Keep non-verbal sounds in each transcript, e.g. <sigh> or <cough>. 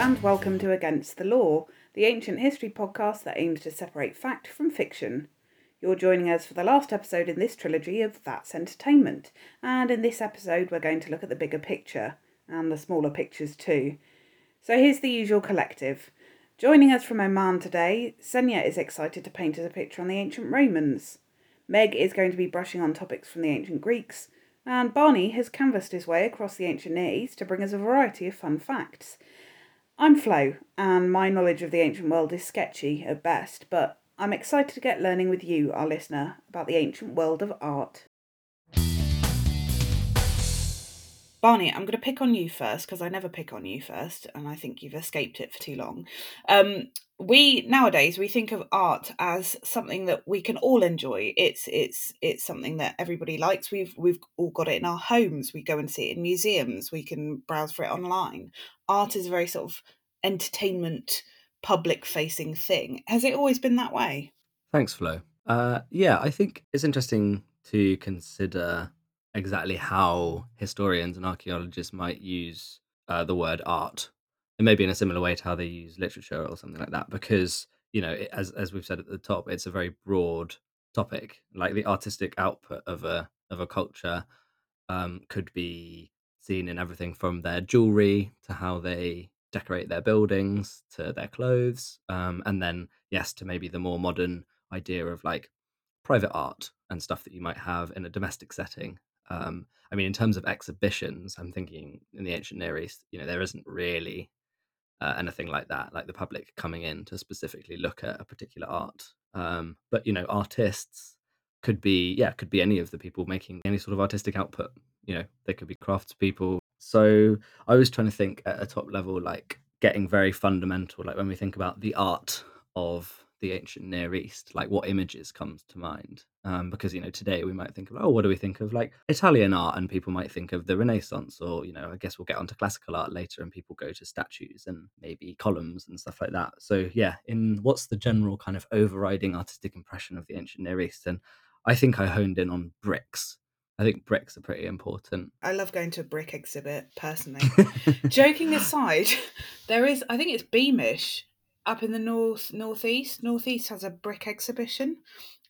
and welcome to Against the Law, the ancient history podcast that aims to separate fact from fiction. You're joining us for the last episode in this trilogy of That's Entertainment, and in this episode, we're going to look at the bigger picture and the smaller pictures too. So here's the usual collective. Joining us from Oman today, Xenia is excited to paint us a picture on the ancient Romans. Meg is going to be brushing on topics from the ancient Greeks, and Barney has canvassed his way across the ancient Near East to bring us a variety of fun facts. I'm Flo, and my knowledge of the ancient world is sketchy at best, but I'm excited to get learning with you, our listener, about the ancient world of art. Barney, I'm going to pick on you first because I never pick on you first, and I think you've escaped it for too long. Um, we nowadays we think of art as something that we can all enjoy. It's it's it's something that everybody likes. We've we've all got it in our homes. We go and see it in museums. We can browse for it online. Art is a very sort of entertainment, public facing thing. Has it always been that way? Thanks, Flo. Uh, yeah, I think it's interesting to consider exactly how historians and archaeologists might use uh, the word art, and maybe in a similar way to how they use literature or something like that, because you know, it, as as we've said at the top, it's a very broad topic. Like the artistic output of a of a culture um, could be seen in everything from their jewelry to how they decorate their buildings to their clothes, um, and then yes, to maybe the more modern idea of like private art and stuff that you might have in a domestic setting um, I mean, in terms of exhibitions, I'm thinking in the ancient Near East, you know, there isn't really uh, anything like that, like the public coming in to specifically look at a particular art. Um, but you know, artists could be, yeah, could be any of the people making any sort of artistic output. You know, they could be craftspeople. So I was trying to think at a top level, like getting very fundamental, like when we think about the art of the ancient Near East, like what images comes to mind? Um, because you know today we might think of oh, what do we think of like Italian art, and people might think of the Renaissance, or you know I guess we'll get onto classical art later, and people go to statues and maybe columns and stuff like that. So yeah, in what's the general kind of overriding artistic impression of the ancient Near East? And I think I honed in on bricks. I think bricks are pretty important. I love going to a brick exhibit personally. <laughs> Joking aside, <laughs> there is I think it's Beamish up in the north northeast. Northeast has a brick exhibition,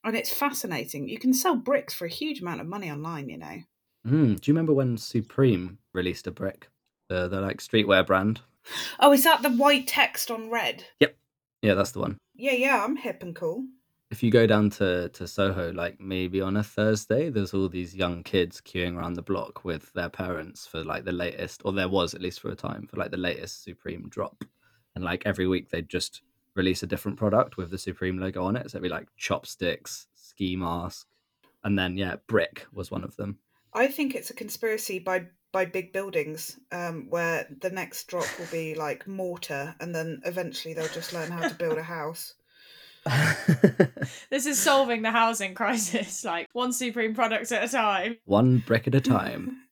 and it's fascinating. You can sell bricks for a huge amount of money online. You know. Mm, do you remember when Supreme released a brick, the the like streetwear brand? Oh, is that the white text on red? Yep. Yeah, that's the one. Yeah, yeah, I'm hip and cool. If you go down to, to Soho, like maybe on a Thursday, there's all these young kids queuing around the block with their parents for like the latest, or there was at least for a time, for like the latest Supreme drop and like every week they'd just release a different product with the Supreme logo on it. So it'd be like chopsticks, ski mask, and then yeah, brick was one of them. I think it's a conspiracy by by big buildings um, where the next drop will be like mortar, and then eventually they'll just learn how to build a house. <laughs> this is solving the housing crisis, <laughs> like one supreme product at a time, one brick at a time.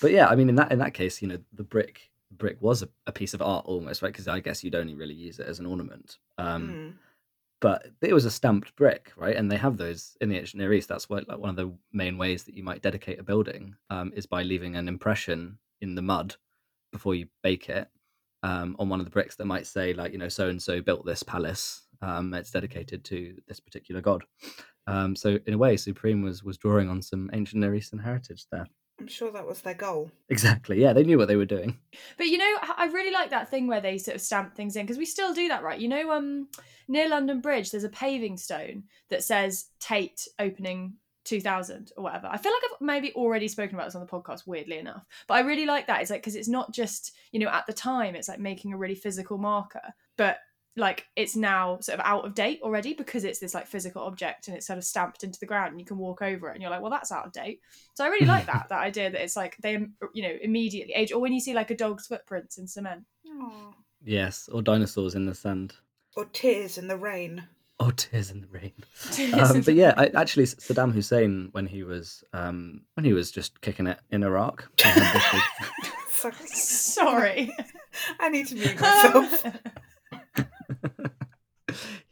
but yeah, I mean, in that in that case, you know, the brick brick was a, a piece of art almost, right? Because I guess you'd only really use it as an ornament. Um, mm. But it was a stamped brick, right? And they have those in the ancient Near East. That's what, like one of the main ways that you might dedicate a building um, is by leaving an impression in the mud before you bake it um, on one of the bricks that might say, like, you know, so and so built this palace. Um, it's dedicated to this particular god. Um, so in a way, Supreme was was drawing on some ancient Near Eastern heritage there. I'm sure that was their goal. Exactly. Yeah, they knew what they were doing. But you know, I really like that thing where they sort of stamp things in because we still do that, right? You know, um, near London Bridge, there's a paving stone that says Tate opening 2000 or whatever. I feel like I've maybe already spoken about this on the podcast, weirdly enough. But I really like that. It's like because it's not just you know at the time, it's like making a really physical marker, but like it's now sort of out of date already because it's this like physical object and it's sort of stamped into the ground and you can walk over it and you're like well that's out of date so i really like that <laughs> that idea that it's like they you know immediately age or when you see like a dog's footprints in cement Aww. yes or dinosaurs in the sand or tears in the rain Oh, tears in the rain. <laughs> <laughs> Um, but yeah, I, actually, Saddam Hussein, when he was um, when he was just kicking it in Iraq. Sorry, I need to mute myself.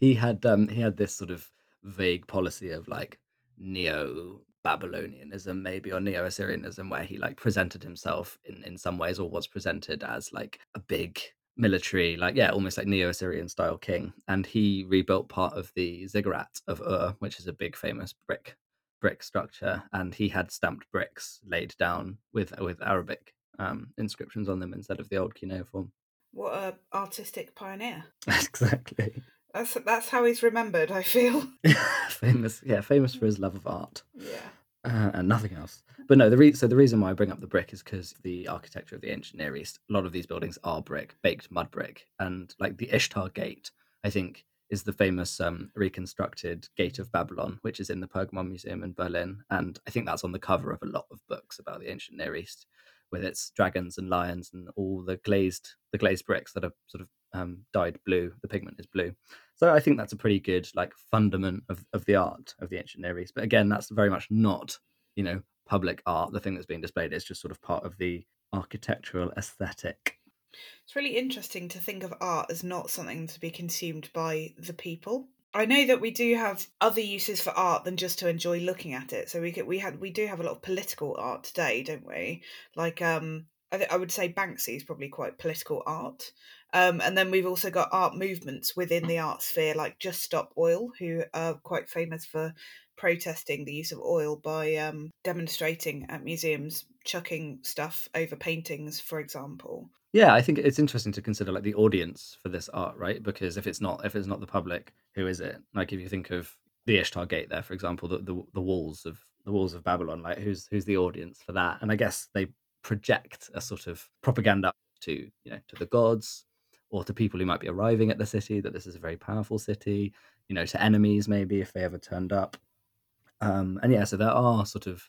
He had um he had this sort of vague policy of like neo Babylonianism, maybe, or Neo Assyrianism, where he like presented himself in, in some ways or was presented as like a big military, like yeah, almost like Neo-Assyrian style king, and he rebuilt part of the ziggurat of Ur, which is a big famous brick brick structure, and he had stamped bricks laid down with with Arabic um, inscriptions on them instead of the old cuneiform. What a artistic pioneer! <laughs> exactly. That's that's how he's remembered. I feel <laughs> famous, yeah, famous for his love of art. Yeah. Uh, and nothing else. But no, the re- so the reason why I bring up the brick is because the architecture of the ancient Near East, a lot of these buildings are brick, baked mud brick, and like the Ishtar Gate, I think is the famous um, reconstructed Gate of Babylon, which is in the Pergamon Museum in Berlin, and I think that's on the cover of a lot of books about the ancient Near East, with its dragons and lions and all the glazed the glazed bricks that are sort of um, dyed blue. The pigment is blue, so I think that's a pretty good like fundament of, of the art of the ancient Near East. But again, that's very much not you know public art. The thing that's being displayed is just sort of part of the architectural aesthetic. It's really interesting to think of art as not something to be consumed by the people. I know that we do have other uses for art than just to enjoy looking at it. So we get, we had we do have a lot of political art today, don't we? Like um I, th- I would say Banksy is probably quite political art. Um, and then we've also got art movements within the art sphere, like Just Stop Oil, who are quite famous for protesting the use of oil by um, demonstrating at museums, chucking stuff over paintings, for example. Yeah, I think it's interesting to consider like the audience for this art, right? Because if it's not if it's not the public, who is it? Like if you think of the Ishtar Gate there, for example, the, the the walls of the walls of Babylon, like who's who's the audience for that? And I guess they project a sort of propaganda to you know to the gods or to people who might be arriving at the city that this is a very powerful city you know to enemies maybe if they ever turned up. Um and yeah so there are sort of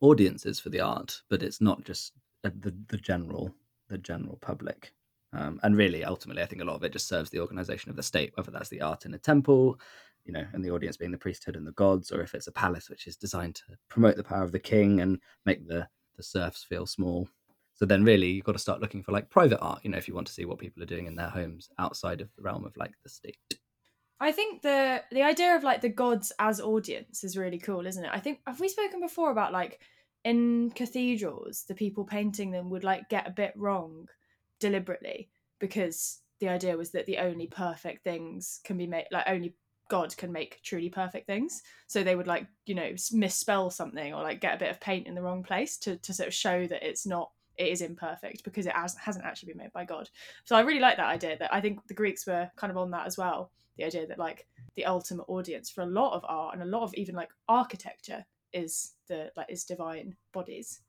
audiences for the art but it's not just the the general the general public. Um, and really ultimately i think a lot of it just serves the organization of the state whether that's the art in a temple you know and the audience being the priesthood and the gods or if it's a palace which is designed to promote the power of the king and make the the serfs feel small so then really you've got to start looking for like private art, you know, if you want to see what people are doing in their homes outside of the realm of like the state. I think the the idea of like the gods as audience is really cool, isn't it? I think have we spoken before about like in cathedrals, the people painting them would like get a bit wrong deliberately because the idea was that the only perfect things can be made like only God can make truly perfect things. So they would like, you know, misspell something or like get a bit of paint in the wrong place to, to sort of show that it's not it is imperfect because it has, hasn't actually been made by God. So I really like that idea that I think the Greeks were kind of on that as well. The idea that like the ultimate audience for a lot of art and a lot of even like architecture is the like is divine bodies.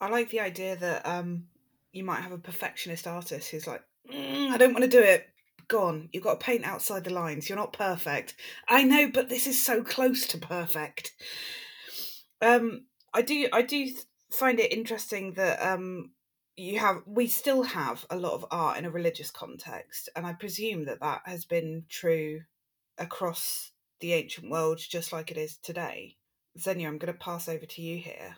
I like the idea that um you might have a perfectionist artist who's like, mm, I don't want to do it. Go on, you've got to paint outside the lines. You're not perfect. I know, but this is so close to perfect. Um, I do, I do find it interesting that um, you have we still have a lot of art in a religious context, and I presume that that has been true across the ancient world, just like it is today. Xenia, I'm going to pass over to you here.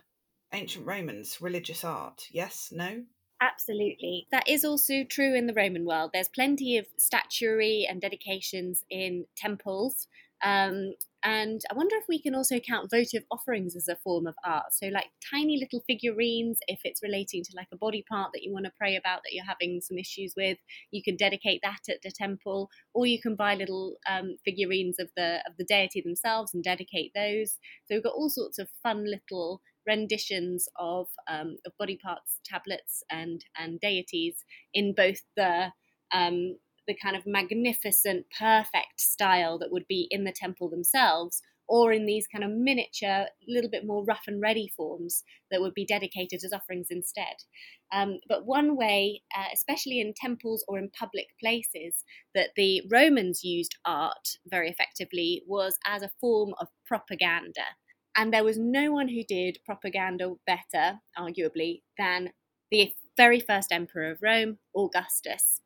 Ancient Romans, religious art, yes, no? Absolutely. That is also true in the Roman world. There's plenty of statuary and dedications in temples. Um, and I wonder if we can also count votive offerings as a form of art. So, like tiny little figurines, if it's relating to like a body part that you want to pray about that you're having some issues with, you can dedicate that at the temple, or you can buy little um, figurines of the of the deity themselves and dedicate those. So we've got all sorts of fun little renditions of um, of body parts, tablets, and and deities in both the um, the kind of magnificent, perfect style that would be in the temple themselves, or in these kind of miniature, little bit more rough and ready forms that would be dedicated as offerings instead. Um, but one way, uh, especially in temples or in public places, that the Romans used art very effectively was as a form of propaganda. And there was no one who did propaganda better, arguably, than the very first emperor of Rome, Augustus.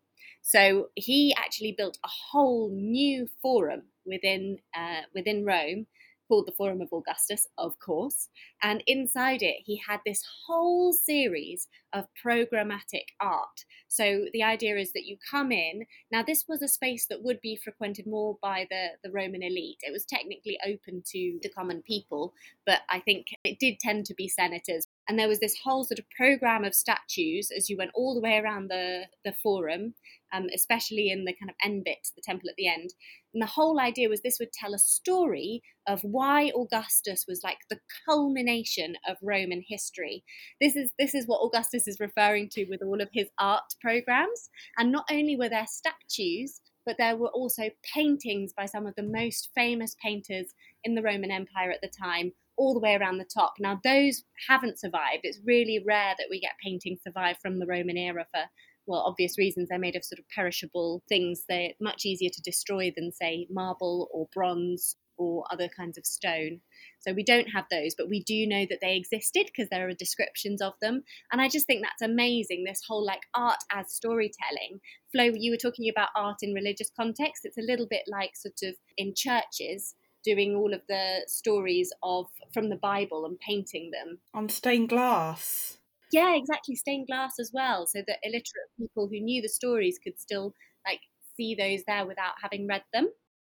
So he actually built a whole new forum within uh, within Rome called the Forum of Augustus, of course. And inside it, he had this whole series of programmatic art. So the idea is that you come in. Now, this was a space that would be frequented more by the, the Roman elite. It was technically open to the common people, but I think it did tend to be senators. And there was this whole sort of program of statues as you went all the way around the, the forum um, especially in the kind of end bit, the temple at the end. And the whole idea was this would tell a story of why Augustus was like the culmination of Roman history. This is this is what Augustus is referring to with all of his art programs. And not only were there statues, but there were also paintings by some of the most famous painters in the Roman Empire at the time, all the way around the top. Now, those haven't survived. It's really rare that we get paintings survive from the Roman era for well, obvious reasons, they're made of sort of perishable things. They're much easier to destroy than, say, marble or bronze or other kinds of stone. So we don't have those, but we do know that they existed because there are descriptions of them. And I just think that's amazing. This whole like art as storytelling. Flo, you were talking about art in religious context. It's a little bit like sort of in churches doing all of the stories of from the Bible and painting them on stained glass. Yeah, exactly. Stained glass as well, so that illiterate people who knew the stories could still like see those there without having read them.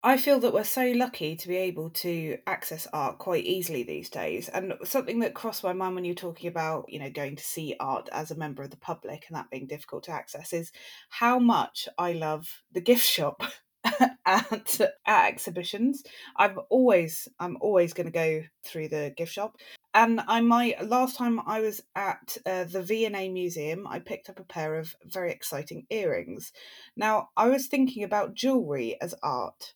I feel that we're so lucky to be able to access art quite easily these days. And something that crossed my mind when you were talking about, you know, going to see art as a member of the public and that being difficult to access is how much I love the gift shop <laughs> <laughs> at, at exhibitions. I'm always I'm always going to go through the gift shop and I might last time I was at uh, the V&A museum I picked up a pair of very exciting earrings. Now I was thinking about jewelry as art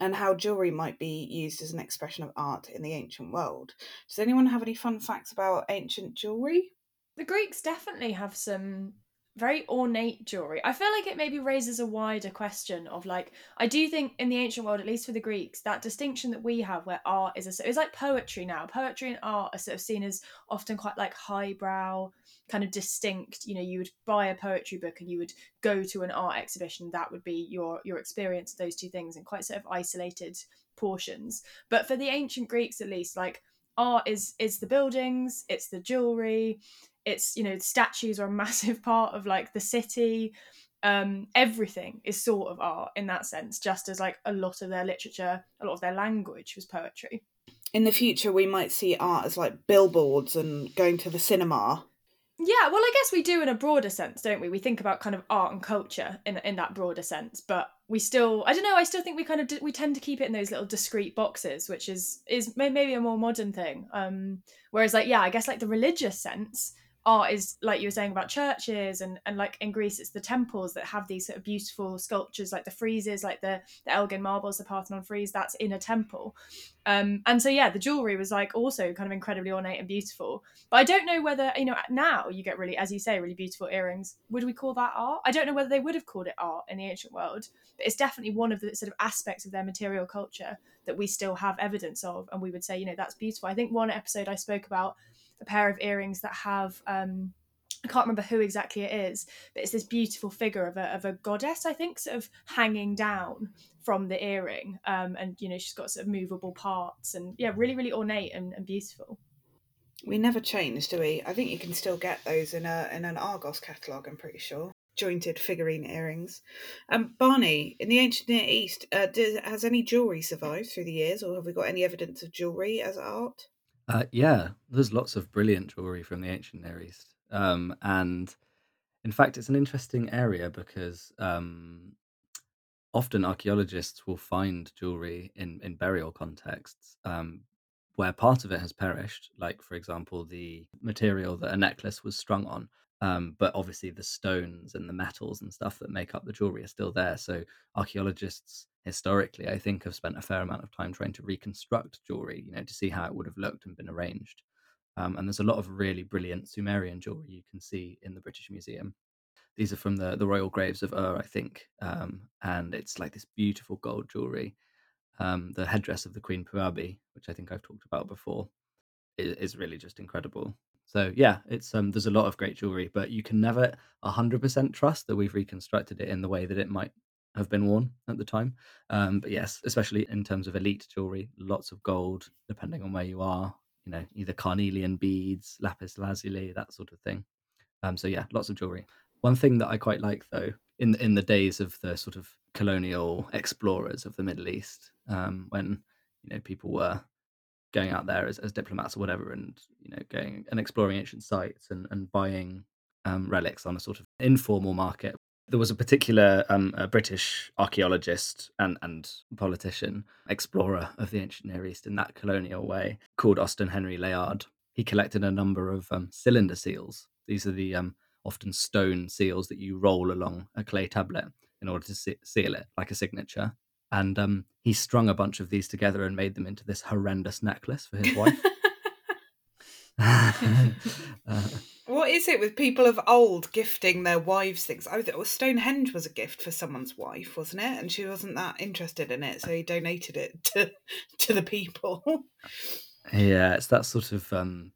and how jewelry might be used as an expression of art in the ancient world. Does anyone have any fun facts about ancient jewelry? The Greeks definitely have some very ornate jewelry. I feel like it maybe raises a wider question of like I do think in the ancient world, at least for the Greeks, that distinction that we have where art is a it's like poetry now. Poetry and art are sort of seen as often quite like highbrow, kind of distinct. You know, you would buy a poetry book and you would go to an art exhibition. That would be your your experience of those two things in quite sort of isolated portions. But for the ancient Greeks, at least, like art is is the buildings, it's the jewelry, it's you know statues are a <laughs> massive part of like the city. Um everything is sort of art in that sense just as like a lot of their literature a lot of their language was poetry. In the future we might see art as like billboards and going to the cinema. Yeah well i guess we do in a broader sense don't we? We think about kind of art and culture in in that broader sense but we still i don't know i still think we kind of we tend to keep it in those little discrete boxes which is is maybe a more modern thing. Um whereas like yeah i guess like the religious sense art is like you were saying about churches and and like in Greece it's the temples that have these sort of beautiful sculptures like the friezes like the the Elgin marbles the Parthenon frieze that's in a temple. Um and so yeah the jewelry was like also kind of incredibly ornate and beautiful. But I don't know whether you know now you get really as you say really beautiful earrings. Would we call that art? I don't know whether they would have called it art in the ancient world but it's definitely one of the sort of aspects of their material culture that we still have evidence of and we would say you know that's beautiful. I think one episode I spoke about a pair of earrings that have um, I can't remember who exactly it is, but it's this beautiful figure of a, of a goddess, I think, sort of hanging down from the earring. Um, and, you know, she's got sort of movable parts and, yeah, really, really ornate and, and beautiful. We never change, do we? I think you can still get those in a in an Argos catalogue, I'm pretty sure. Jointed figurine earrings. Um, Barney, in the ancient Near East, uh, does, has any jewellery survived through the years, or have we got any evidence of jewellery as art? Uh, yeah, there's lots of brilliant jewelry from the ancient Near East. Um, and in fact, it's an interesting area because um, often archaeologists will find jewelry in, in burial contexts um, where part of it has perished, like, for example, the material that a necklace was strung on. Um, but obviously, the stones and the metals and stuff that make up the jewelry are still there. So, archaeologists historically, I think, have spent a fair amount of time trying to reconstruct jewelry, you know, to see how it would have looked and been arranged. Um, and there's a lot of really brilliant Sumerian jewelry you can see in the British Museum. These are from the, the royal graves of Ur, I think, um, and it's like this beautiful gold jewelry. Um, the headdress of the Queen Puabi, which I think I've talked about before, is, is really just incredible. So yeah, it's um, there's a lot of great jewelry, but you can never hundred percent trust that we've reconstructed it in the way that it might have been worn at the time. Um, but yes, especially in terms of elite jewelry, lots of gold, depending on where you are. You know, either carnelian beads, lapis lazuli, that sort of thing. Um, so yeah, lots of jewelry. One thing that I quite like though, in in the days of the sort of colonial explorers of the Middle East, um, when you know people were going out there as, as diplomats or whatever, and you know going and exploring ancient sites and and buying um, relics on a sort of informal market there was a particular um, a British archaeologist and, and politician, explorer of the ancient Near East in that colonial way, called Austin Henry Layard. He collected a number of um, cylinder seals. These are the um, often stone seals that you roll along a clay tablet in order to se- seal it, like a signature. And um, he strung a bunch of these together and made them into this horrendous necklace for his wife. What is it with people of old gifting their wives things? I thought Stonehenge was a gift for someone's wife, wasn't it? And she wasn't that interested in it, so he donated it <laughs> to to the people. yeah, it's that sort of um,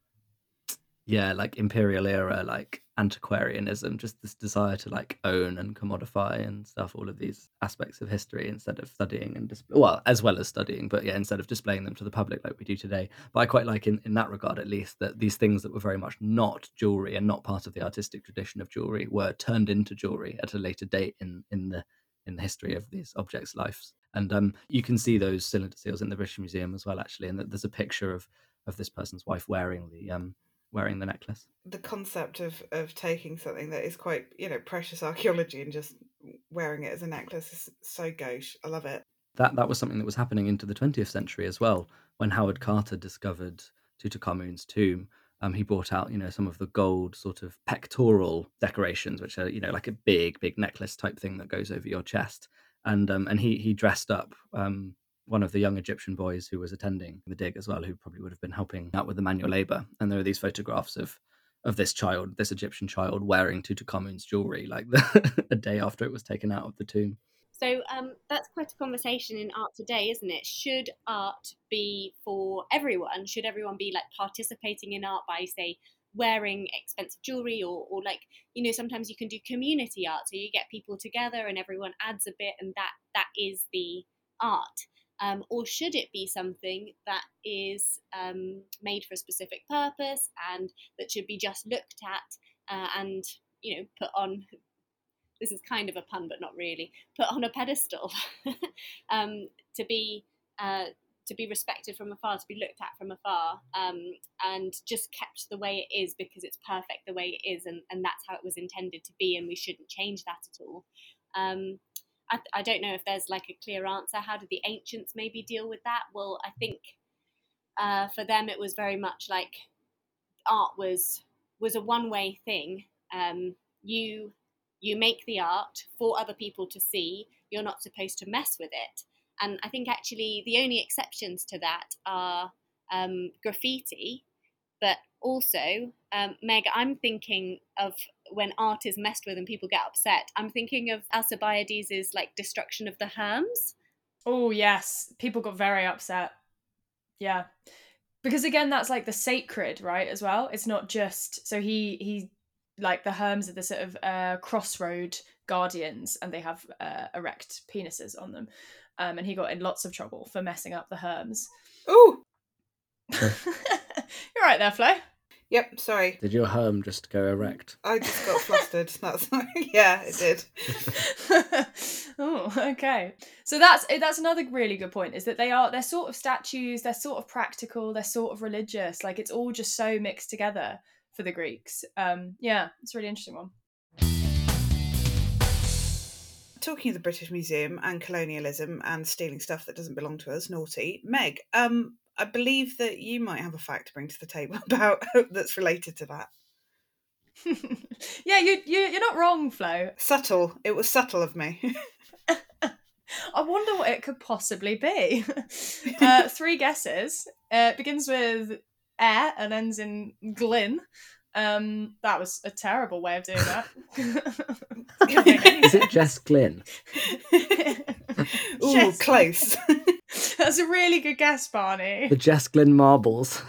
yeah, like imperial era, like antiquarianism, just this desire to like own and commodify and stuff, all of these aspects of history instead of studying and display, well, as well as studying, but yeah, instead of displaying them to the public like we do today. But I quite like in, in that regard, at least, that these things that were very much not jewelry and not part of the artistic tradition of jewelry were turned into jewelry at a later date in, in the in the history of these objects' lives. And um, you can see those cylinder seals in the British Museum as well, actually. And there's a picture of of this person's wife wearing the um, wearing the necklace. The concept of of taking something that is quite you know precious archaeology and just wearing it as a necklace is so gauche. I love it. That that was something that was happening into the 20th century as well. When Howard Carter discovered Tutankhamun's tomb, um, he brought out you know some of the gold sort of pectoral decorations, which are you know like a big big necklace type thing that goes over your chest. And um, and he he dressed up um, one of the young Egyptian boys who was attending the dig as well, who probably would have been helping out with the manual labor. And there are these photographs of of this child, this Egyptian child, wearing Tutankhamun's jewelry, like the, <laughs> a day after it was taken out of the tomb. So um, that's quite a conversation in art today, isn't it? Should art be for everyone? Should everyone be like participating in art by, say, wearing expensive jewelry, or, or like you know, sometimes you can do community art, so you get people together and everyone adds a bit, and that that is the art. Um, or should it be something that is um, made for a specific purpose and that should be just looked at uh, and you know put on this is kind of a pun but not really put on a pedestal? <laughs> Um, to be uh, to be respected from afar to be looked at from afar um, and just kept the way it is because it's perfect the way it is and, and that's how it was intended to be and we shouldn't change that at all. Um, I, I don't know if there's like a clear answer. How did the ancients maybe deal with that? Well, I think uh, for them it was very much like art was was a one way thing. Um, you you make the art for other people to see. You're not supposed to mess with it. And I think actually the only exceptions to that are um, graffiti, but also, um, Meg, I'm thinking of when art is messed with and people get upset. I'm thinking of Alcibiades' like destruction of the Herms. Oh yes, people got very upset. Yeah, because again, that's like the sacred, right? As well, it's not just so he he like the Herms are the sort of uh, crossroad guardians, and they have uh, erect penises on them. Um, and he got in lots of trouble for messing up the Herms. Ooh. <laughs> You're right there, Flo. Yep, sorry. Did your home just go erect? I just got flustered. <laughs> That's <laughs> yeah, it did. <laughs> oh, okay. So that's eh, that's another really good point is that they are they're sort of statues, they're sort of practical, they're sort of religious. Like it's all just so mixed together for the Greeks. Um, yeah, it's a really interesting one. Talking of the British Museum and colonialism and stealing stuff that doesn't belong to us, naughty. Meg, um, I believe that you might have a fact to bring to the table <laughs> about <laughs> that's related to that. <laughs> yeah, you you you're not wrong, Flo. Subtle. It was subtle of me. I wonder what it could possibly be. Uh, three guesses. Uh, it begins with air and ends in glyn. Um, that was a terrible way of doing that. <laughs> <laughs> Is it Jess Glynne? Ooh, Yes. close. That's a really good guess, Barney. The Jess Glynne marbles.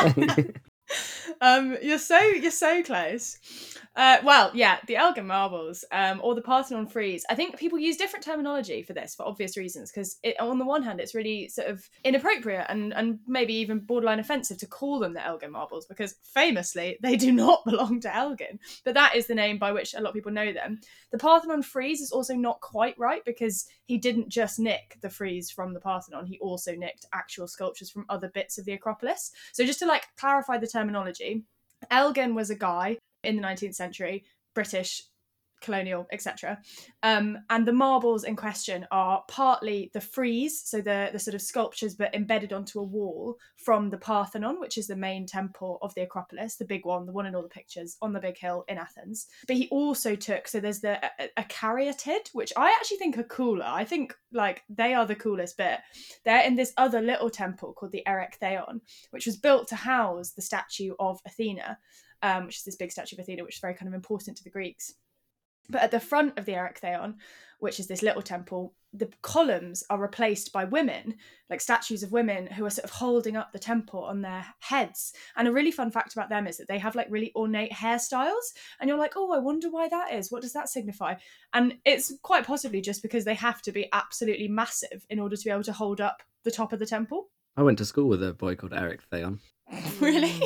<laughs> um, you're so you're so close. Uh, well, yeah, the Elgin marbles um, or the Parthenon frieze. I think people use different terminology for this for obvious reasons because on the one hand, it's really sort of inappropriate and and maybe even borderline offensive to call them the Elgin marbles because famously they do not <laughs> belong to Elgin, but that is the name by which a lot of people know them. The Parthenon frieze is also not quite right because he didn't just nick the frieze from the Parthenon; he also nicked actual sculptures from other bits of the Acropolis. So just to like clarify the terminology, Elgin was a guy in the 19th century, British colonial, etc. Um, and the marbles in question are partly the frieze, so the the sort of sculptures, but embedded onto a wall from the Parthenon, which is the main temple of the Acropolis, the big one, the one in all the pictures on the big hill in Athens. But he also took so there's the a, a caryatid, which I actually think are cooler. I think like they are the coolest bit. They're in this other little temple called the Erechtheion, which was built to house the statue of Athena um, which is this big statue of Athena, which is very kind of important to the Greeks. But at the front of the Erechtheion, which is this little temple, the columns are replaced by women, like statues of women who are sort of holding up the temple on their heads. And a really fun fact about them is that they have like really ornate hairstyles. And you're like, oh, I wonder why that is. What does that signify? And it's quite possibly just because they have to be absolutely massive in order to be able to hold up the top of the temple. I went to school with a boy called Eric Theon. <laughs> really?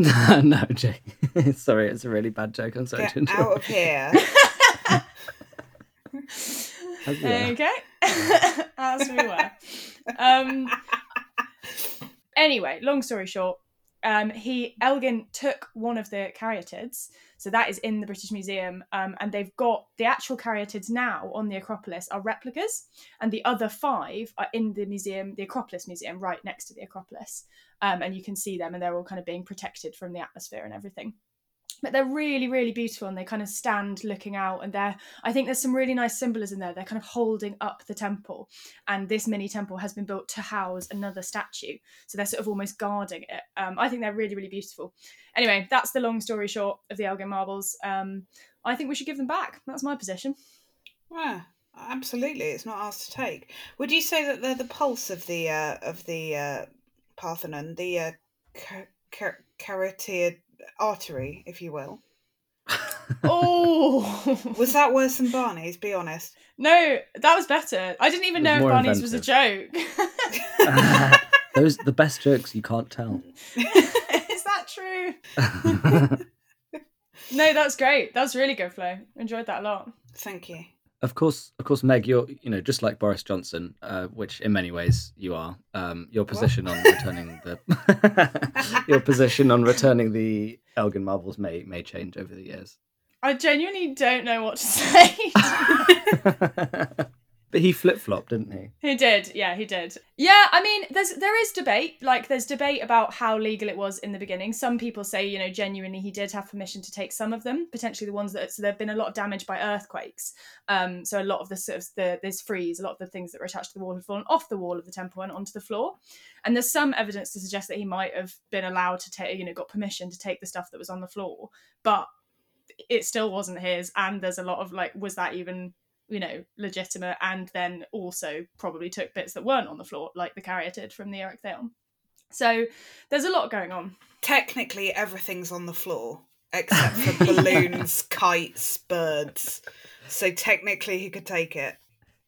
<laughs> No, Jake. <laughs> Sorry, it's a really bad joke. I'm sorry to Get interrupt. out of here. As you were. okay. <laughs> As we were. Um, anyway, long story short, um, he Elgin took one of the caryatids, so that is in the British Museum, um, and they've got the actual caryatids now on the Acropolis are replicas, and the other five are in the museum, the Acropolis Museum, right next to the Acropolis, um, and you can see them, and they're all kind of being protected from the atmosphere and everything. But they're really, really beautiful, and they kind of stand looking out, and they're. I think there's some really nice symbolism in there. They're kind of holding up the temple, and this mini temple has been built to house another statue so they're sort of almost guarding it um, i think they're really really beautiful anyway that's the long story short of the elgin marbles um, i think we should give them back that's my position Yeah, absolutely. It's not ours to take. Would you say that they're the pulse of the uh, of the uh, Parthenon, the uh, car- car- artery, if you will? <laughs> oh Was that worse than Barney's? Be honest. no that was better i didn't even know if more barney's was a joke <laughs> Those the best jokes you can't tell. <laughs> is that true no that's great that's really good flo enjoyed that a lot Thank you. Of course, of course, Meg, you're you know just like Boris Johnson, uh, which in many ways you are. Um, your position on returning the <laughs> your position on returning the Elgin marbles may may change over the years. i genuinely don't know what to say <laughs> but he flip flopped, didn't he? He did, yeah, he did. Yeah, I mean, there's there is debate. Like, there's debate about how legal it was in the beginning. Some people say, you know, genuinely he did have permission to take some of them, potentially the ones that. So there've been a lot of damage by earthquakes. Um, so a lot of the sort of the there's freeze, a lot of the things that were attached to the wall have fallen off the wall of the temple and onto the floor. And there's some evidence to suggest that he might have been allowed to take, you know, got permission to take the stuff that was on the floor, but it still wasn't his. And there's a lot of like, was that even you know, legitimate, and then also probably took bits that weren't on the floor, like the caryatid from the Erechtheion. So there's a lot going on. Technically, everything's on the floor except for <laughs> balloons, kites, birds. So technically, he could take it.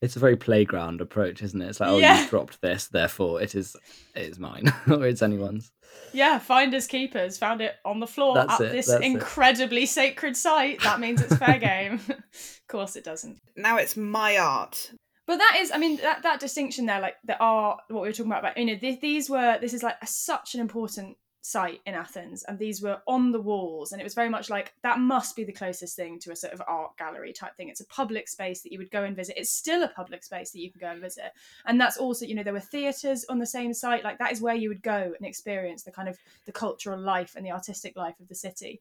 It's a very playground approach, isn't it? It's like, oh, Yeah. you dropped this, therefore it is it is mine <laughs> or it's anyone's. Yeah, finders keepers found it on the floor That's at it, this that's it. incredibly sacred site. That means it's fair <laughs> game. of course, it doesn't. Now it's my art. But that is, I mean, that, that distinction there, like the art, what we were talking about, about you know, th- these were, this is like a, such an important site in Athens, and these were on the walls, and it was very much like that must be the closest thing to a sort of art gallery type thing. It's a public space that you would go and visit. It's still a public space that you can go and visit, and that's also, you know, there were theatres on the same site. Like that is where you would go and experience the kind of the cultural life and the artistic life of the city.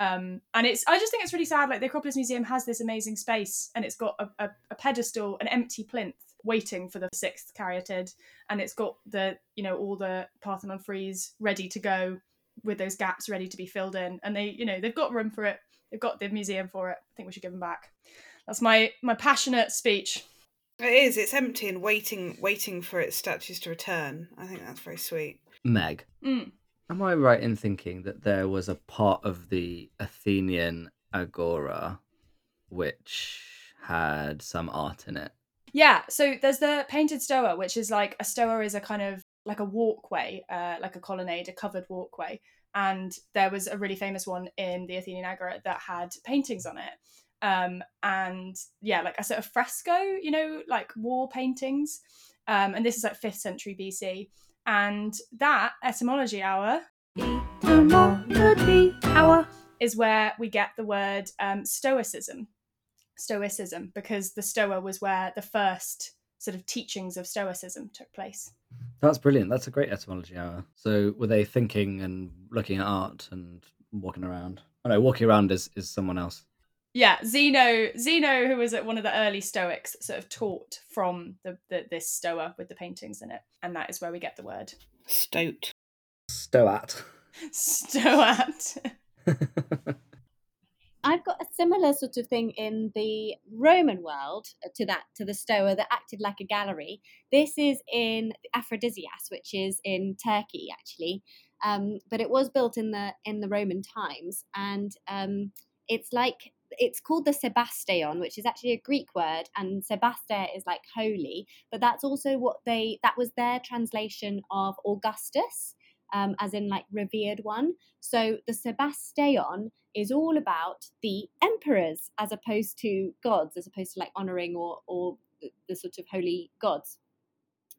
Um, and it's I just think it's really sad. Like the Acropolis Museum has this amazing space, and it's got a, a, a pedestal, an empty plinth, waiting for the sixth caryatid, and it's got the you know all the Parthenon frieze ready to go with those gaps ready to be filled in, and they you know they've got room for it. They've got the museum for it. I think we should give them back. That's my my passionate speech. It is. It's empty and waiting, waiting for its statues to return. I think that's very sweet. Meg, Mm. am I right in thinking that there was a part of the Athenian agora which had some art in it? Yeah, so there's the painted stoa, which is like a stoa is a kind of like a walkway, uh, like a colonnade, a covered walkway. And there was a really famous one in the Athenian Agora that had paintings on it. Um, and yeah, like a sort of fresco, you know, like wall paintings. Um, and this is like fifth century BC. And that etymology hour Etymology hour. is where we get the word um, stoicism Stoicism because the Stoa was where the first sort of teachings of Stoicism took place. That's brilliant. That's a great etymology hour. So were they thinking and looking at art and walking around? Oh no, walking around is, is someone else. Yeah, Zeno, Zeno, who was at one of the early Stoics, sort of taught from the, the this Stoa with the paintings in it, and that is where we get the word Stoat. Stoat. <laughs> Stoat. <laughs> I've got a similar sort of thing in the Roman world uh, to that, to the Stoa that acted like a gallery. This is in Aphrodisias, which is in Turkey, actually. Um, but it was built in the in the Roman times, and um, it's like it's called the Sebasteion, which is actually a Greek word, and Sebaste is like holy. But that's also what they that was their translation of Augustus, um, as in like revered one. So the Sebasteion is all about the emperors as opposed to gods, as opposed to like honoring or or the, the sort of holy gods.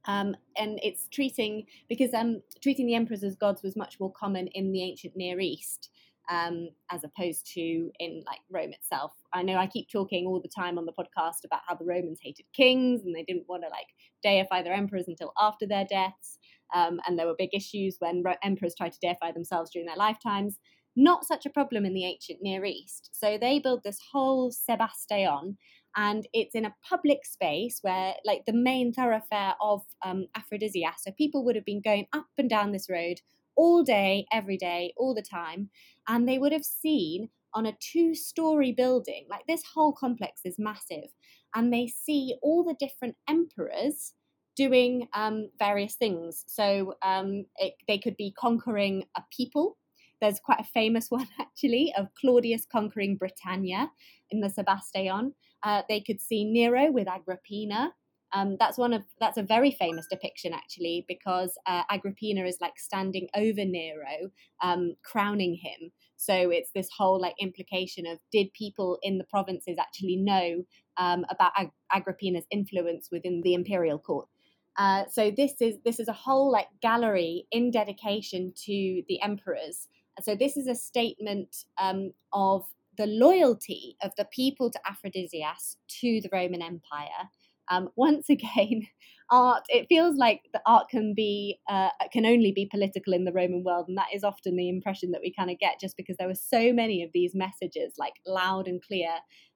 Um, and it's treating because um, treating the emperors as gods was much more common in the ancient Near East um, as opposed to in like Rome itself. I know I keep talking all the time on the podcast about how the Romans hated kings and they didn't want to like deify their emperors until after their deaths. Um, and there were big issues when emperors tried to deify themselves during their lifetimes. Not such a problem in the ancient Near East. So they build this whole Sebasteion, and it's in a public space where, like, the main thoroughfare of um, Aphrodisia. So people would have been going up and down this road all day, every day, all the time, and they would have seen on a two story building, like this whole complex is massive, and they see all the different emperors doing um, various things. So um, it, they could be conquering a people. There's quite a famous <laughs> one actually of Claudius conquering Britannia in the Sebasteion. Uh, they could see Nero with Agrippina. Um, that's one of that's a very famous depiction actually because uh, Agrippina is like standing over Nero, um, crowning him. So it's this whole like implication of did people in the provinces actually know um, about Ag- Agrippina's influence within the imperial court? Uh, so this is this is a whole like gallery in dedication to the emperors. So this is a statement um, of the loyalty of the people to Aphrodisias to the Roman Empire. Um, <laughs> once again, art it feels like the art can be uh, can only be political in the Roman world, and that is often the impression that we kind of get, just because there were so many of these messages, like loud and clear.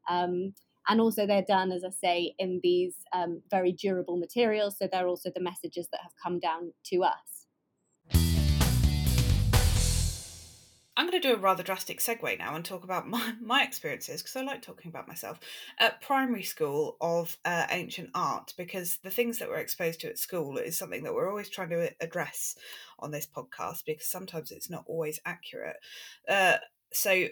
Um, and also they're done as i say in these um, very durable materials so they're also the messages that have come down to us I'm going to do a rather drastic segue now and talk about my, <laughs> my experiences because I like talking about myself at primary school of uh, ancient art because the things that we're exposed to at school is something that we're always trying to address on this podcast because sometimes it's not always accurate. Uh, so,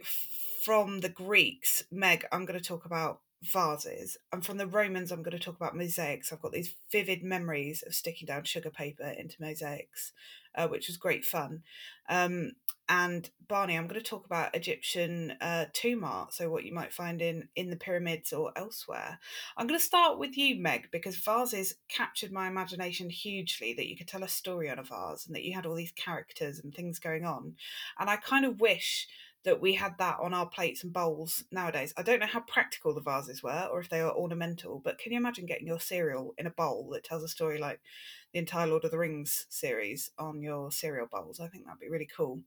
from the Greeks, Meg, I'm going to talk about vases. And from the Romans, I'm going to talk about mosaics. I've got these vivid memories of sticking down sugar paper into mosaics, uh, which was great fun. Um, and Barney, I'm going to talk about Egyptian uh, tomb art, so what you might find in in the pyramids or elsewhere. I'm going to start with you, Meg, because vases captured my imagination hugely. That you could tell a story on a vase, and that you had all these characters and things going on. And I kind of wish that we had that on our plates and bowls nowadays. I don't know how practical the vases were or if they were ornamental, but can you imagine getting your cereal in a bowl that tells a story like the entire Lord of the Rings series on your cereal bowls? I think that'd be really cool.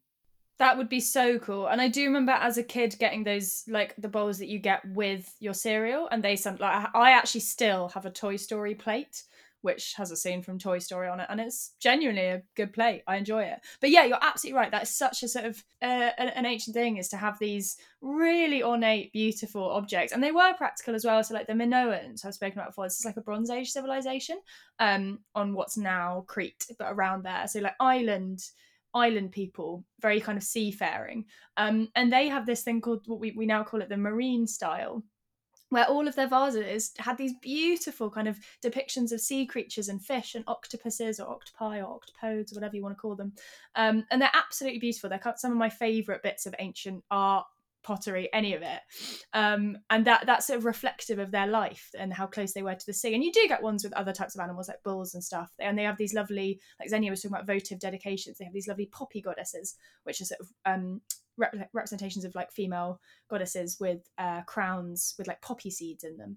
That would be so cool. And I do remember as a kid getting those like the bowls that you get with your cereal and they some like I actually still have a Toy Story plate which has a scene from Toy Story on it, and it's genuinely a good play. I enjoy it. But yeah, you're absolutely right. That is such a sort of uh, an, an, ancient thing is to have these really ornate, beautiful objects, and they were practical as well. So like the Minoans I've spoken about before, this is like a Bronze Age civilization um, on what's now Crete, but around there. So like island island people, very kind of seafaring. Um, and they have this thing called what we, we now call it the marine style, where all of their vases had these beautiful kind of depictions of sea creatures and fish and octopuses or octopi or octopodes or whatever you want to call them. Um, and they're absolutely beautiful. They're some of my favourite bits of ancient art, pottery, any of it. Um, and that that's sort of reflective of their life and how close they were to the sea. And you do get ones with other types of animals like bulls and stuff. And they have these lovely, like Xenia was talking about votive dedications. They have these lovely poppy goddesses, which are sort of um, rep- representations of like female goddesses with uh, crowns with like poppy seeds in them.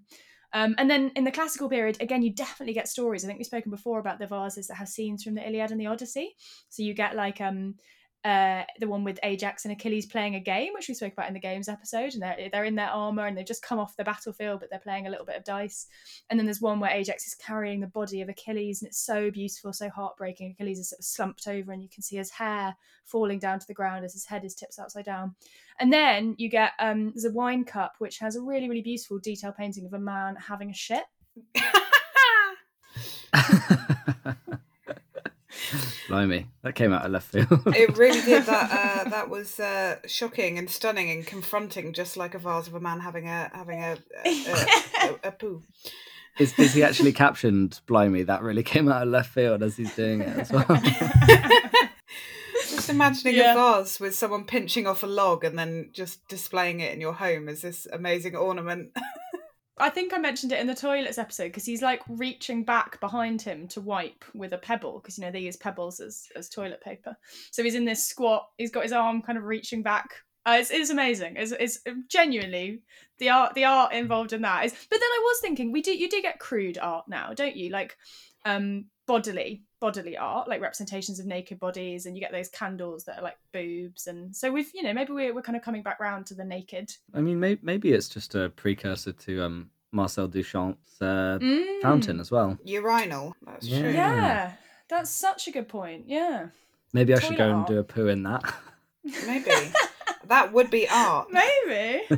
Um, and then in the classical period, again, you definitely get stories. I think we've spoken before about the vases that have scenes from the Iliad and the Odyssey. So you get like um, uh, the one with Ajax and Achilles playing a game, which we spoke about in the games episode, and they're they're in their armor and they've just come off the battlefield, but they're playing a little bit of dice. And then there's one where Ajax is carrying the body of Achilles, and it's so beautiful, so heartbreaking. Achilles is sort of slumped over, and you can see his hair falling down to the ground as his head is tipped upside down. And then you get um, there's a wine cup which has a really really beautiful detail painting of a man having a shit. <laughs> <laughs> Blimey, that came out of left field. it <laughs> really did. That uh, that was uh, shocking and stunning and confronting, just like a vase of a man having a having a a, a, a poo. Is, is he actually captioned? Blimey, that really came out of left field as he's doing it as well. <laughs> just imagining yeah. a vase with someone pinching off a log and then just displaying it in your home as this amazing ornament. <laughs> I think I mentioned it in the toilets episode because he's like reaching back behind him to wipe with a pebble because you know they use pebbles as as toilet paper. So he's in this squat. He's got his arm kind of reaching back. Uh, it's, it's amazing. It's, it's genuinely the art the art involved in that is. But then I was thinking we do you do get crude art now, don't you? Like um bodily bodily art like representations of naked bodies and you get those candles that are like boobs and so we've you know maybe we're, we're kind of coming back round to the naked. I mean maybe, maybe it's just a precursor to um marcel duchamp's uh, mm. fountain as well. Urinal that's yeah. true. Yeah that's such a good point yeah. Maybe i should go art. and do a poo in that. Maybe. That would be art. <laughs> Maybe <laughs>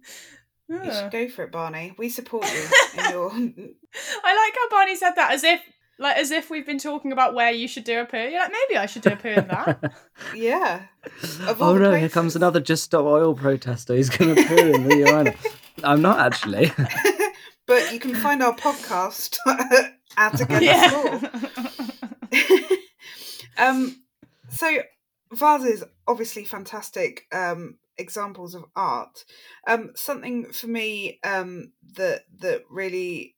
<laughs> You should go for it, Barney. We support you <laughs> your. I like how Barney said that as if, like, as if we've been talking about where you should do a poo. You're like, maybe I should do a poo in that. <laughs> yeah. oh no! Here comes another Just Stop Oil protester. He's going to poo in the urinal. <laughs> I'm not actually. but you can find our podcast at Against yeah. um. So Vaz is obviously fantastic um examples of art. Um, something for me um, that that really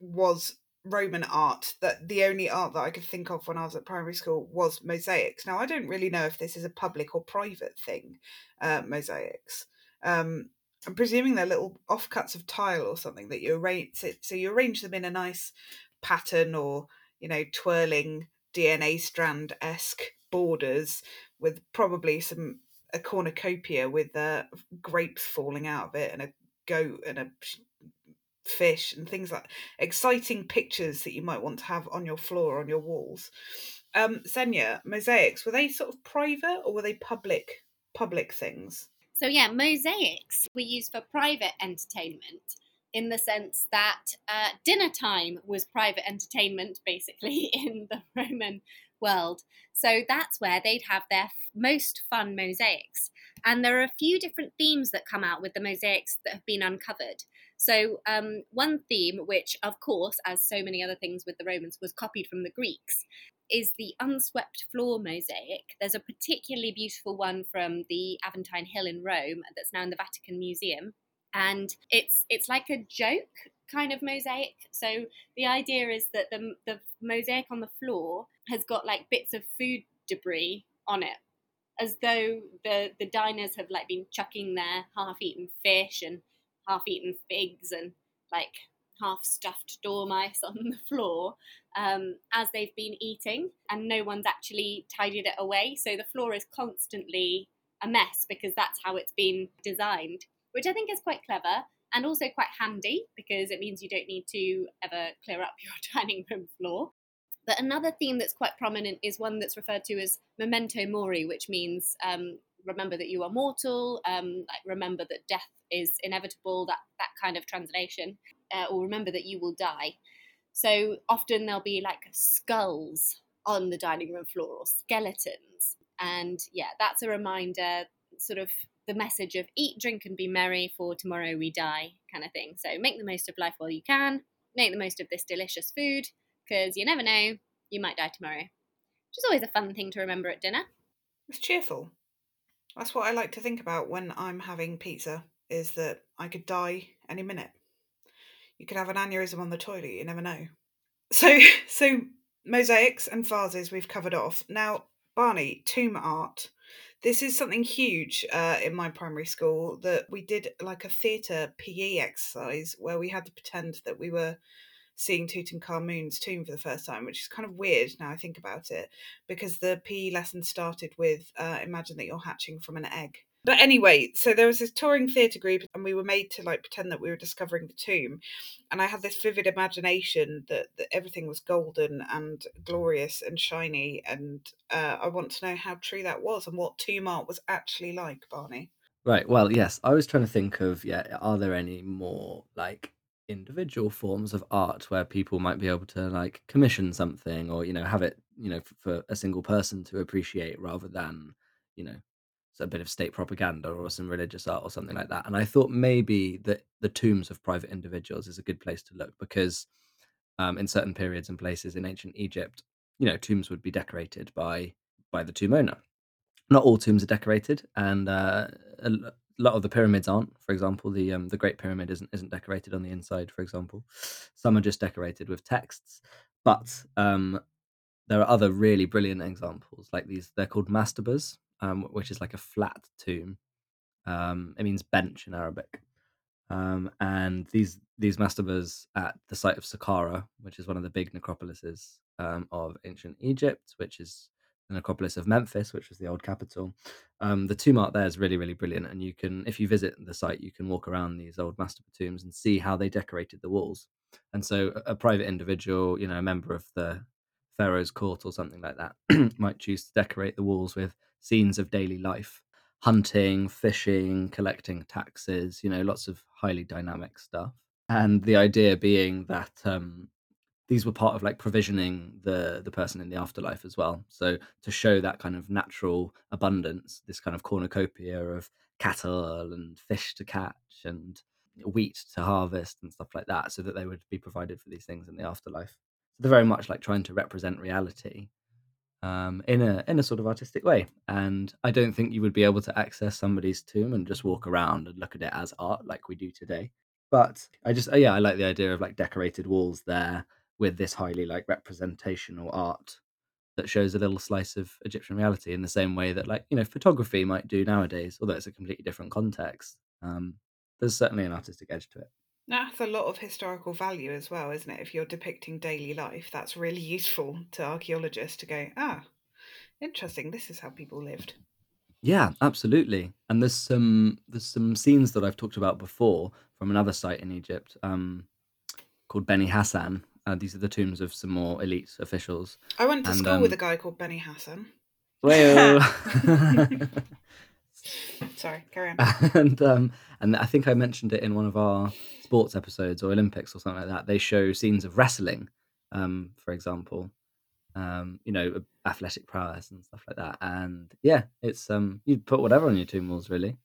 was Roman art that the only art that I could think of when I was at primary school was mosaics. Now I don't really know if this is a public or private thing, uh, mosaics. Um, I'm presuming they're little offcuts of tile or something that you arrange. So, so you arrange them in a nice pattern or you know twirling DNA strand esque borders with probably some a cornucopia with uh, grapes falling out of it and a goat and a fish and things like exciting pictures that you might want to have on your floor on your walls. Um, Xenia, mosaics were they sort of private or were they public public things? So yeah, mosaics were used for private entertainment in the sense that uh, dinner time was private entertainment basically <laughs> in the Roman world. So that's where they'd have their most fun mosaics. And there are a few different themes that come out with the mosaics that have been uncovered. So, um, one theme, which of course, as so many other things with the Romans, was copied from the Greeks, is the unswept floor mosaic. There's a particularly beautiful one from the Aventine Hill in Rome that's now in the Vatican Museum. And it's it's like a joke kind of mosaic. So the idea is that the the mosaic on the floor has got like bits of food debris on it, as though the the diners have like been chucking their half-eaten fish and half-eaten figs and like half-stuffed dormice on the floor um, as they've been eating, and no one's actually tidied it away. So the floor is constantly a mess because that's how it's been designed, which I think is quite clever and also quite handy because it means you don't need to ever clear up <laughs> your dining room floor. But another theme that's quite prominent is one that's referred to as memento mori, which means um, remember that you are mortal, um, like remember that death is inevitable, that, that kind of translation, uh, or remember that you will die. So often there'll be like skulls on the dining room floor or skeletons. And yeah, that's a reminder, sort of the message of eat, drink, and be merry, for tomorrow we die kind of thing. So make the most of life while you can, make the most of this delicious food, because you never know, you might die tomorrow. Which is always a fun thing to remember at dinner. It's cheerful. That's what I like to think about when I'm having pizza is that I could die any minute. You could have an aneurysm on the toilet, you never know. <laughs> So so mosaics and vases we've covered off. Now, Barney, tomb art. This is something huge uh, in my primary school that we did like a theatre PE exercise where we had to pretend that we were seeing Tutankhamun's tomb for the first time, which is kind of weird now I think about it, because the PE lesson started with uh, imagine that you're hatching from an egg. But anyway, so there was this touring theatre group, and we were made to like pretend that we were discovering the tomb. And I had this vivid imagination that, that everything was golden and glorious and shiny. And uh, I want to know how true that was and what tomb art was actually like, Barney. Right. Well, yes, I was trying to think of yeah, are there any more like individual forms of art where people might be able to like commission something or you know have it you know f- for a single person to appreciate rather than you know a bit of state propaganda or some religious art or something like that. And I thought maybe that the tombs of private individuals is a good place to look because um, in certain periods and places in ancient Egypt, you know, tombs would be decorated by by the tomb owner. Not all tombs are decorated, and uh, lot of the pyramids aren't. For example, the um, the Great Pyramid isn't isn't decorated on the inside. For example, some are just decorated with texts. But um, there are other really brilliant examples, like these. They're called mastabas, um, which is like a flat tomb. Um, it means bench in Arabic. Um, and these these mastabas at the site of Saqqara, which is one of the big necropolises um, of ancient Egypt, which is the necropolis of Memphis, which was the old capital. Um, the tomb art there is really, really brilliant, and you can, if you visit the site, you can walk around these old mastaba tombs and see how they decorated the walls. And so, a, a private individual, you know, a member of the pharaoh's court or something like that, <clears throat> might choose to decorate the walls with scenes of daily life hunting, fishing, collecting taxes, you know, lots of highly dynamic stuff. And the idea being that um, these were part of like provisioning the the person in the afterlife as well. So to show that kind of natural abundance, this kind of cornucopia of cattle and fish to catch and wheat to harvest and stuff like that, so that they would be provided for these things in the afterlife. So they're very much like trying to represent reality um, in a in a sort of artistic way. And I don't think you would be able to access somebody's tomb and just walk around and look at it as art like we do today. But I just yeah, I like the idea of like decorated walls there with this highly like representational art that shows a little slice of Egyptian reality in the same way that like you know photography might do nowadays, although it's a completely different context. Um, there's certainly an artistic edge to it. That's a lot of historical value as well, isn't it? If you're depicting daily life, that's really useful to archaeologists to go, ah, interesting, this is how people lived. Yeah, absolutely. And there's some there's some scenes that I've talked about before from another site in Egypt um, called Beni Hassan. Uh, these are the tombs of some more elite officials. I went to And, school with a um, guy called Benny Hassan. Well, <laughs> Sorry, carry on. <laughs> and um, and I think I mentioned it in one of our sports episodes or Olympics or something like that. They show scenes of wrestling, um, for example, um, you know, athletic prowess and stuff like that. And yeah, it's um, you'd put whatever on your tomb walls really,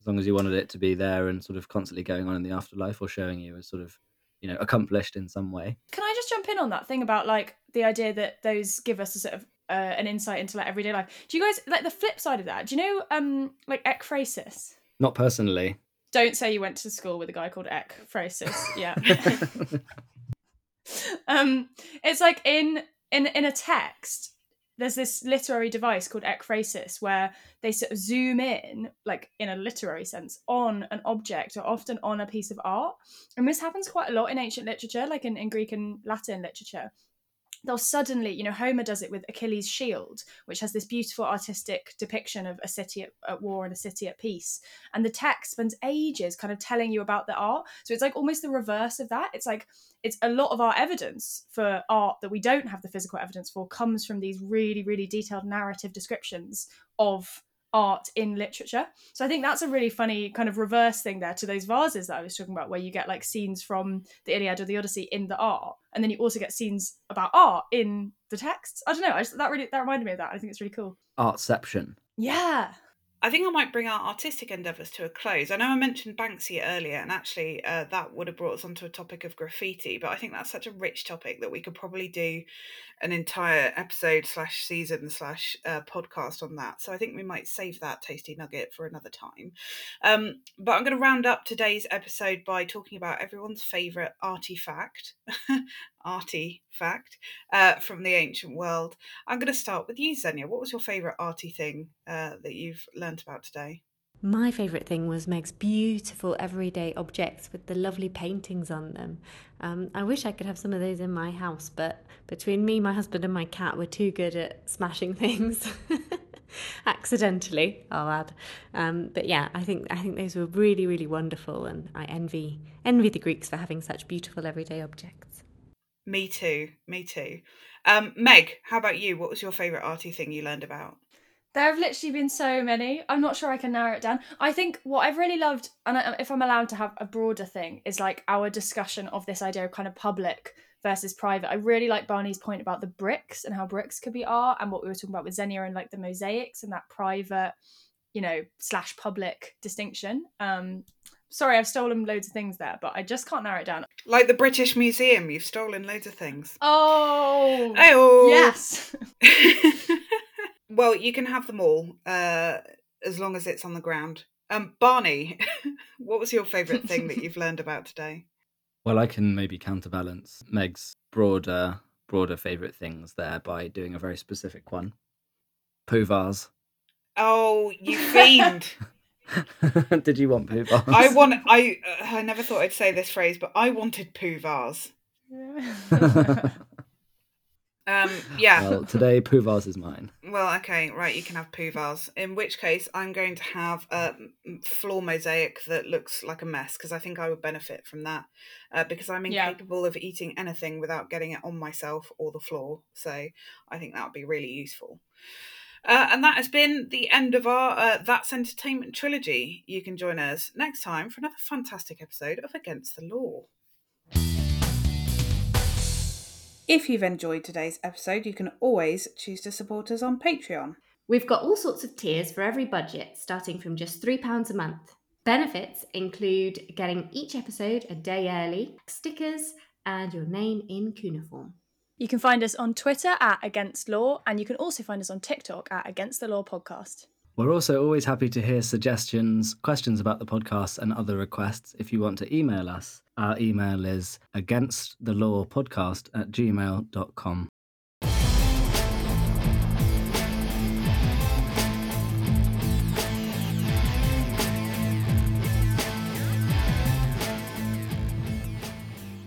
as long as you wanted it to be there and sort of constantly going on in the afterlife or showing you as sort of, you know, accomplished in some way. Can I just jump in on that thing about like the idea that those give us a sort of uh, an insight into like everyday life? Do you guys like the flip side of that? Do you know um like ekphrasis? Not personally. Don't say you went to school with a guy called ekphrasis. Yeah. <laughs> <laughs> um it's like in in in a text there's this literary device called ekphrasis where they sort of zoom in like in a literary sense on an object or often on a piece of art. And this happens quite a lot in ancient literature like in, in greek and latin literature. They'll suddenly you know homer does it with achilles shield which has this beautiful artistic depiction of a city at, at war and a city at peace. And the text spends ages kind of telling you about the art. So it's like almost the reverse of that. It's like it's a lot of our evidence for art that we don't have the physical evidence for comes from these really really detailed narrative descriptions of art in literature. So i think that's a really funny kind of reverse thing there to those vases that i was talking about where you get like scenes from the iliad or the odyssey in the art and then you also get scenes about art in the texts. I don't know i just that really that reminded me of that. I think it's really cool. Artception. yeah I think I might bring our artistic endeavours to a close. I know I mentioned Banksy earlier, and actually, uh, that would have brought us onto a topic of graffiti. But I think that's such a rich topic that we could probably do an entire episode slash season slash uh, podcast on that. So I think we might save that tasty nugget for another time. Um, but I'm going to round up today's episode by talking about everyone's favourite artifact, <laughs> artifact uh, from the ancient world. I'm going to start with you, Xenia. What was your favourite arty thing uh, that you've learnt about today? My favourite thing was Meg's beautiful everyday objects with the lovely paintings on them. Um, I wish I could have some of those in my house, but between me, my husband, and my cat, we're too good at smashing <laughs> things. Accidentally, I'll add. Um, but yeah, I think I think those were really, really wonderful, and I envy envy the Greeks for having such beautiful everyday objects. Me too. Me too. Um, Meg, how about you? What was your favourite arty thing you learned about? There have literally been so many. I'm not sure I can narrow it down. I think what I've really loved, and if I'm allowed to have a broader thing, is like our discussion of this idea of kind of public versus private. I really like Barney's point about the bricks and how bricks could be art, and what we were talking about with Xenia and like the mosaics and that private, you know, slash public distinction. Um, sorry, I've stolen loads of things there, but I just can't narrow it down. Like the British Museum, you've stolen loads of things. Oh, Oh, yes. <laughs> well, you can have them all, uh, as long as it's on the ground. Um, Barney, <laughs> what was your favourite thing that you've learned about today? Well, I can maybe counterbalance Meg's broader broader favourite things there by doing a very specific one. Poo vase. Oh, you fiend! <laughs> <laughs> Did you want poo vase? I want. I uh, I never thought I'd say this phrase, but I wanted poo vase. <laughs> Um, yeah. Well, today poo vase is mine. Well, okay, right. You can have poo vase. In which case, I'm going to have a floor mosaic that looks like a mess because I think I would benefit from that uh, because I'm Yeah. incapable of eating anything without getting it on myself or the floor. So I think that would be really useful. Uh, and that has been the end of our uh, That's Entertainment trilogy. You can join us next time for another fantastic episode of Against the Law. If you've enjoyed today's episode, you can always choose to support us on Patreon. We've got all sorts of tiers for every budget, starting from just £3 a month. Benefits include getting each episode a day early, stickers, and your name in cuneiform. You can find us on Twitter at Against Law, and you can also find us on TikTok at Against the Law Podcast. We're also always happy to hear suggestions, questions about the podcast, and other requests if you want to email us. Our email is against the law podcast at gmail.com.